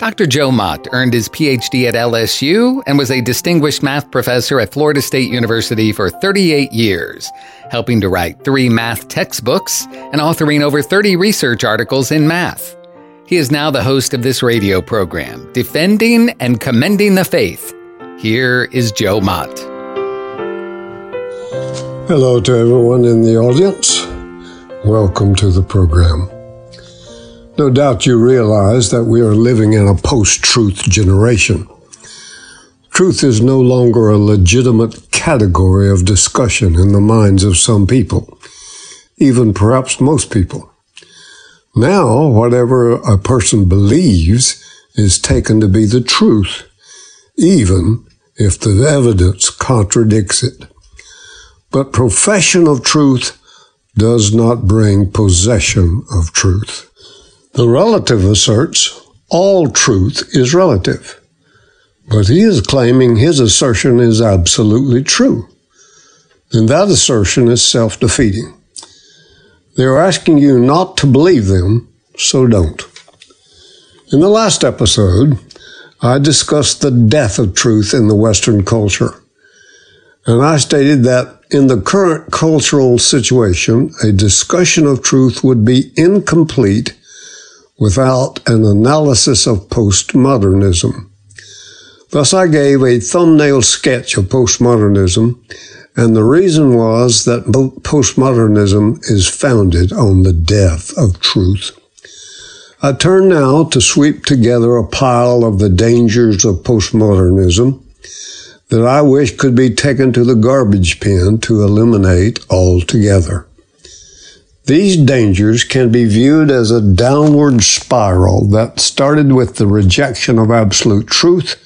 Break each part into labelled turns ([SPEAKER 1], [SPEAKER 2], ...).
[SPEAKER 1] Dr. Joe Mott earned his PhD at LSU and was a distinguished math professor at Florida State University for 38 years, helping to write three math textbooks and authoring over 30 research articles in math. He is now the host of this radio program, Defending and Commending the Faith. Here is Joe Mott.
[SPEAKER 2] Hello to everyone in the audience. Welcome to the program. No doubt you realize that we are living in a post truth generation. Truth is no longer a legitimate category of discussion in the minds of some people, even perhaps most people. Now, whatever a person believes is taken to be the truth, even if the evidence contradicts it. But profession of truth does not bring possession of truth. The relative asserts all truth is relative, but he is claiming his assertion is absolutely true. And that assertion is self defeating. They are asking you not to believe them, so don't. In the last episode, I discussed the death of truth in the Western culture. And I stated that in the current cultural situation, a discussion of truth would be incomplete without an analysis of postmodernism. Thus, I gave a thumbnail sketch of postmodernism, and the reason was that postmodernism is founded on the death of truth. I turn now to sweep together a pile of the dangers of postmodernism that I wish could be taken to the garbage bin to eliminate altogether. These dangers can be viewed as a downward spiral that started with the rejection of absolute truth,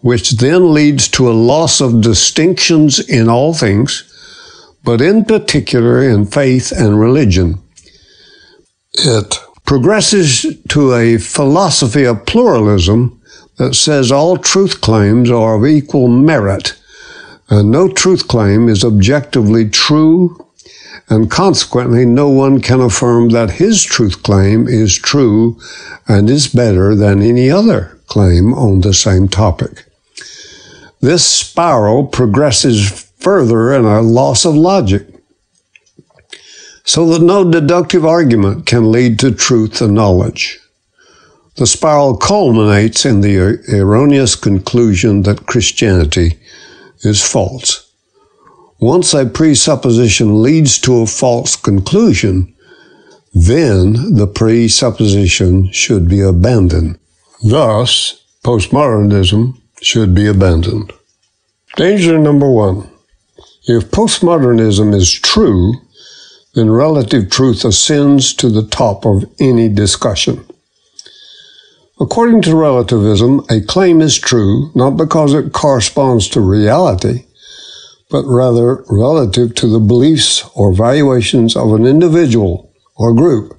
[SPEAKER 2] which then leads to a loss of distinctions in all things, but in particular in faith and religion. It progresses to a philosophy of pluralism that says all truth claims are of equal merit, and no truth claim is objectively true and consequently no one can affirm that his truth claim is true and is better than any other claim on the same topic. This spiral progresses further in a loss of logic, so that no deductive argument can lead to truth and knowledge. The spiral culminates in the erroneous conclusion that Christianity is false. Once a presupposition leads to a false conclusion, then the presupposition should be abandoned. Thus, postmodernism should be abandoned. Danger number one. If postmodernism is true, then relative truth ascends to the top of any discussion. According to relativism, a claim is true not because it corresponds to reality, but rather relative to the beliefs or valuations of an individual or group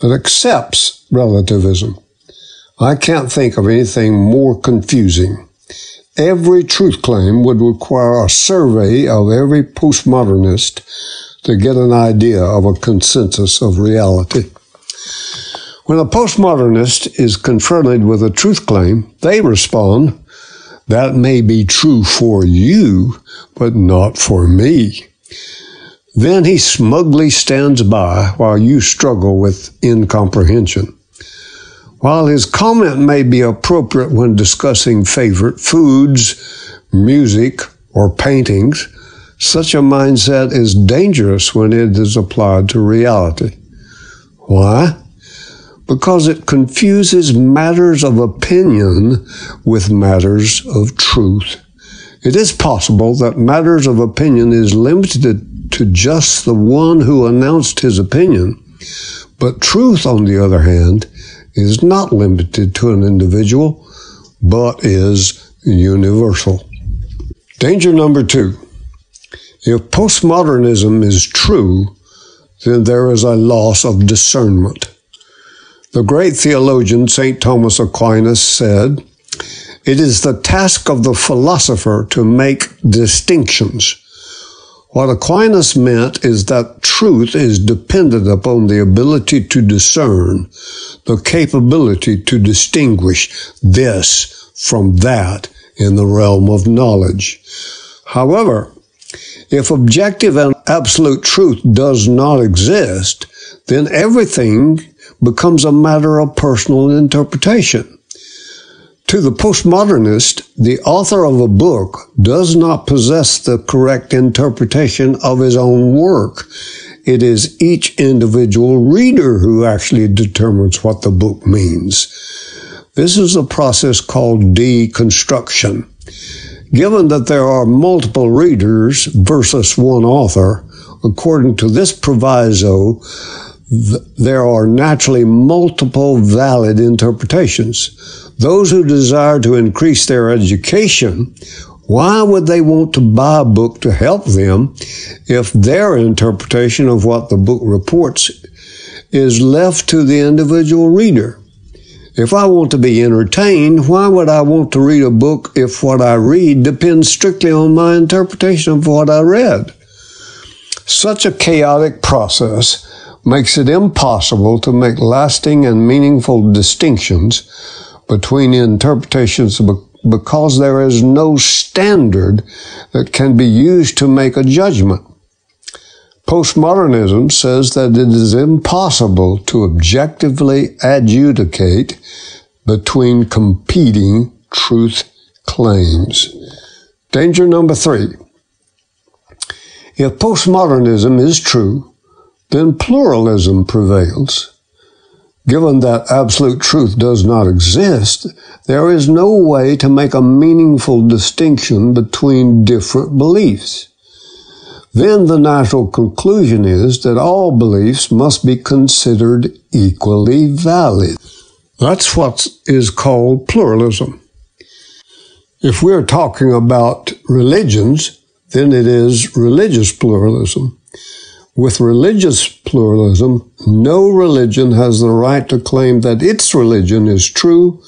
[SPEAKER 2] that accepts relativism. I can't think of anything more confusing. Every truth claim would require a survey of every postmodernist to get an idea of a consensus of reality. When a postmodernist is confronted with a truth claim, they respond, that may be true for you, but not for me. Then he smugly stands by while you struggle with incomprehension. While his comment may be appropriate when discussing favorite foods, music, or paintings, such a mindset is dangerous when it is applied to reality. Why? Because it confuses matters of opinion with matters of truth. It is possible that matters of opinion is limited to just the one who announced his opinion, but truth, on the other hand, is not limited to an individual, but is universal. Danger number two. If postmodernism is true, then there is a loss of discernment. The great theologian St. Thomas Aquinas said, It is the task of the philosopher to make distinctions. What Aquinas meant is that truth is dependent upon the ability to discern, the capability to distinguish this from that in the realm of knowledge. However, if objective and absolute truth does not exist, then everything becomes a matter of personal interpretation. To the postmodernist, the author of a book does not possess the correct interpretation of his own work. It is each individual reader who actually determines what the book means. This is a process called deconstruction. Given that there are multiple readers versus one author, according to this proviso, th- there are naturally multiple valid interpretations. Those who desire to increase their education, why would they want to buy a book to help them if their interpretation of what the book reports is left to the individual reader? If I want to be entertained, why would I want to read a book if what I read depends strictly on my interpretation of what I read? Such a chaotic process makes it impossible to make lasting and meaningful distinctions between interpretations because there is no standard that can be used to make a judgment. Postmodernism says that it is impossible to objectively adjudicate between competing truth claims. Danger number three. If postmodernism is true, then pluralism prevails. Given that absolute truth does not exist, there is no way to make a meaningful distinction between different beliefs. Then the natural conclusion is that all beliefs must be considered equally valid. That's what is called pluralism. If we're talking about religions, then it is religious pluralism. With religious pluralism, no religion has the right to claim that its religion is true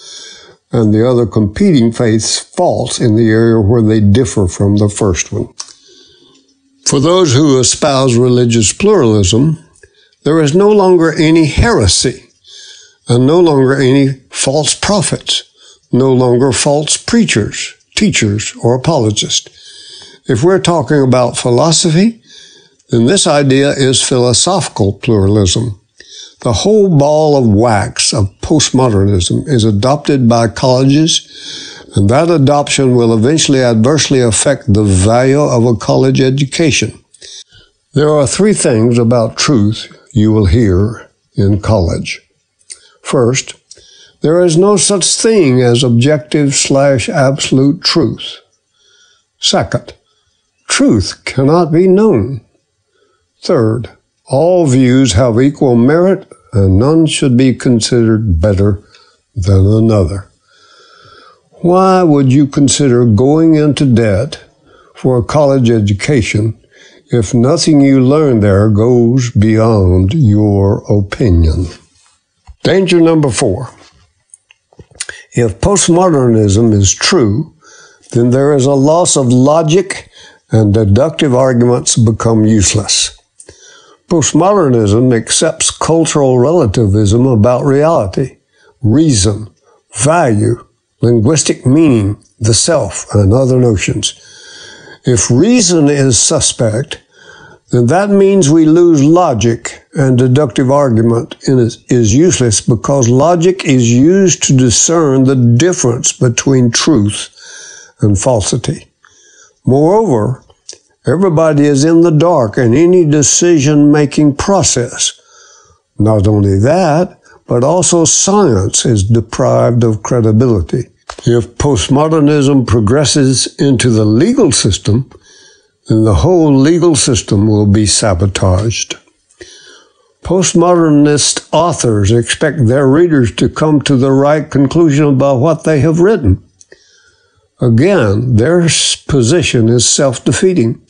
[SPEAKER 2] and the other competing faiths false in the area where they differ from the first one. For those who espouse religious pluralism, there is no longer any heresy and no longer any false prophets, no longer false preachers, teachers, or apologists. If we're talking about philosophy, then this idea is philosophical pluralism. The whole ball of wax of postmodernism is adopted by colleges, and that adoption will eventually adversely affect the value of a college education. There are three things about truth you will hear in college. First, there is no such thing as objective slash absolute truth. Second, truth cannot be known. Third, all views have equal merit and none should be considered better than another. Why would you consider going into debt for a college education if nothing you learn there goes beyond your opinion? Danger number four. If postmodernism is true, then there is a loss of logic and deductive arguments become useless. Postmodernism accepts cultural relativism about reality, reason, value, linguistic meaning, the self, and other notions. If reason is suspect, then that means we lose logic and deductive argument is, useless because logic is used to discern the difference between truth and falsity. Moreover, everybody is in the dark in any decision making process. Not only that, but also science is deprived of credibility. If postmodernism progresses into the legal system, then the whole legal system will be sabotaged. Postmodernist authors expect their readers to come to the right conclusion about what they have written. Again, their position is self defeating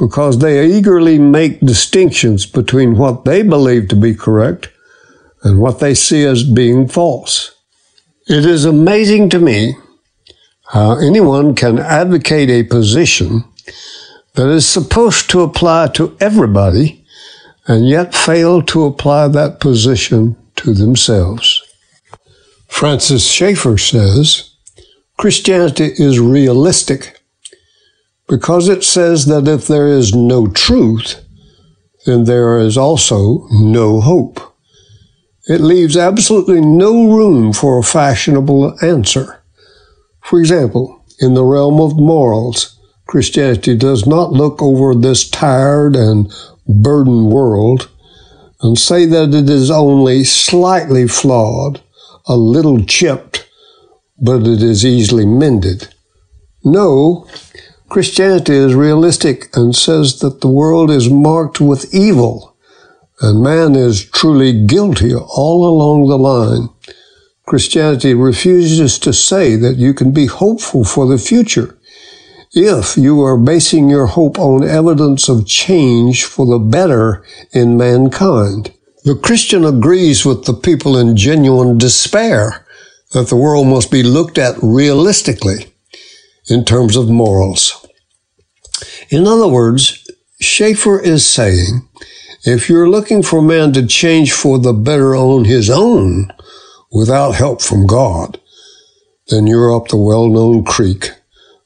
[SPEAKER 2] because they eagerly make distinctions between what they believe to be correct and what they see as being false. It is amazing to me how anyone can advocate a position that is supposed to apply to everybody and yet fail to apply that position to themselves. Francis Schaeffer says Christianity is realistic because it says that if there is no truth, then there is also no hope. It leaves absolutely no room for a fashionable answer. For example, in the realm of morals, Christianity does not look over this tired and burdened world and say that it is only slightly flawed, a little chipped, but it is easily mended. No, Christianity is realistic and says that the world is marked with evil and man is truly guilty all along the line. Christianity refuses to say that you can be hopeful for the future if you are basing your hope on evidence of change for the better in mankind. The Christian agrees with the people in genuine despair that the world must be looked at realistically in terms of morals. In other words, Schaeffer is saying if you're looking for man to change for the better on his own without help from God, then you're up the well known creek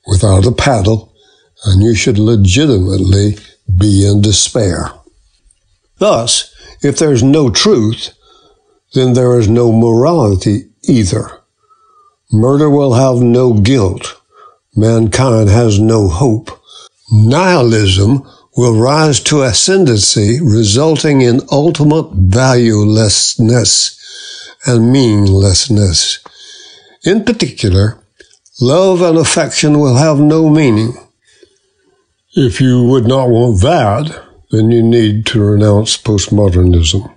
[SPEAKER 2] without a paddle, and you should legitimately be in despair. Thus, if there's no truth, then there is no morality either. Murder will have no guilt. Mankind has no hope. Nihilism will rise to ascendancy, resulting in ultimate valuelessness and meaninglessness. In particular, Love and affection will have no meaning. If you would not want that, then you need to renounce postmodernism.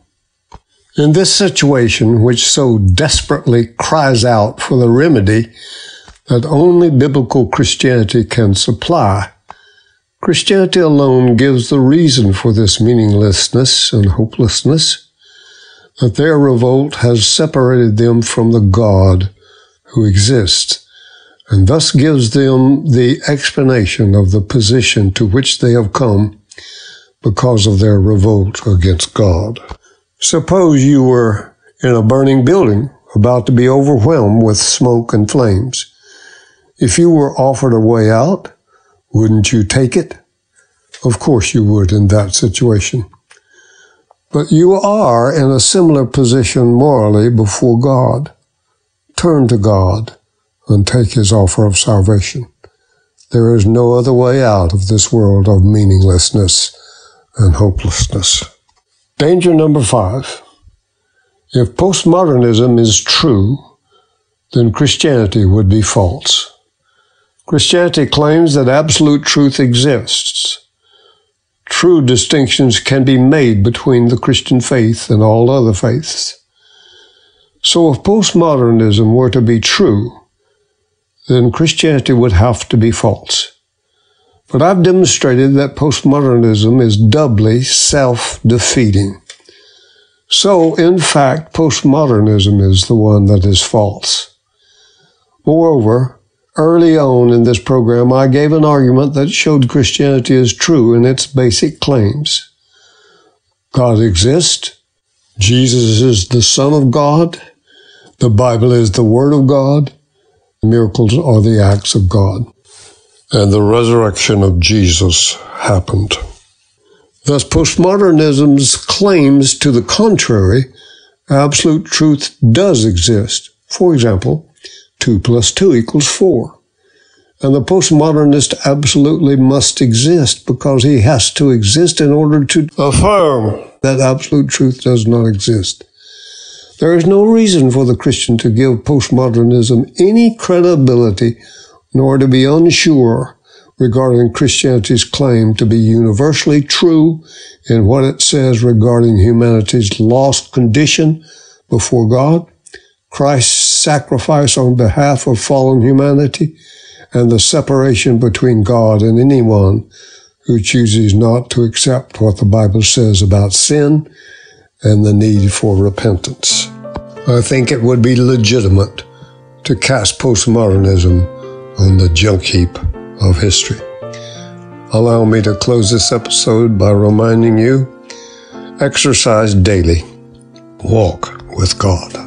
[SPEAKER 2] In this situation, which so desperately cries out for the remedy that only biblical Christianity can supply, Christianity alone gives the reason for this meaninglessness and hopelessness, that their revolt has separated them from the God who exists and thus gives them the explanation of the position to which they have come because of their revolt against God. Suppose you were in a burning building about to be overwhelmed with smoke and flames. If you were offered a way out, wouldn't you take it? Of course you would in that situation. But you are in a similar position morally before God. Turn to God and take his offer of salvation. There is no other way out of this world of meaninglessness and hopelessness. Danger number five. If postmodernism is true, then Christianity would be false. Christianity claims that absolute truth exists. True distinctions can be made between the Christian faith and all other faiths. So if postmodernism were to be true, then Christianity would have to be false. But I've demonstrated that postmodernism is doubly self defeating. So, in fact, postmodernism is the one that is false. Moreover, early on in this program, I gave an argument that showed Christianity is true in its basic claims. God exists. Jesus is the Son of God. The Bible is the Word of God. Miracles are the acts of God. And the resurrection of Jesus happened. Thus, postmodernism's claims to the contrary, absolute truth does exist. For example, 2 plus 2 equals 4. And the postmodernist absolutely must exist because he has to exist in order to affirm that absolute truth does not exist. There is no reason for the Christian to give postmodernism any credibility nor to be unsure regarding Christianity's claim to be universally true in what it says regarding humanity's lost condition before God, Christ's sacrifice on behalf of fallen humanity, and the separation between God and anyone who chooses not to accept what the Bible says about sin and the need for repentance. I think it would be legitimate to cast postmodernism on the junk heap of history. Allow me to close this episode by reminding you exercise daily, walk with God.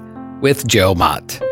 [SPEAKER 1] with Joe Mott.